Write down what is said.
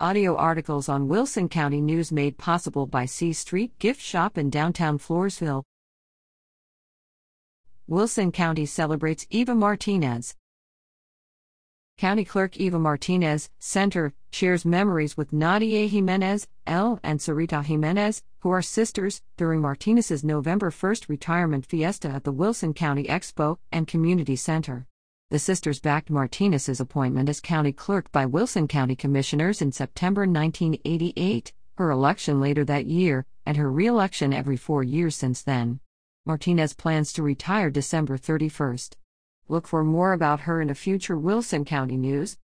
Audio articles on Wilson County News made possible by C Street Gift Shop in downtown Floresville. Wilson County celebrates Eva Martinez. County Clerk Eva Martinez, Center, shares memories with Nadia Jimenez, L. and Sarita Jimenez, who are sisters, during Martinez's November 1st retirement fiesta at the Wilson County Expo and Community Center. The sisters backed Martinez's appointment as county clerk by Wilson County Commissioners in September 1988, her election later that year, and her re election every four years since then. Martinez plans to retire December 31st. Look for more about her in a future Wilson County news.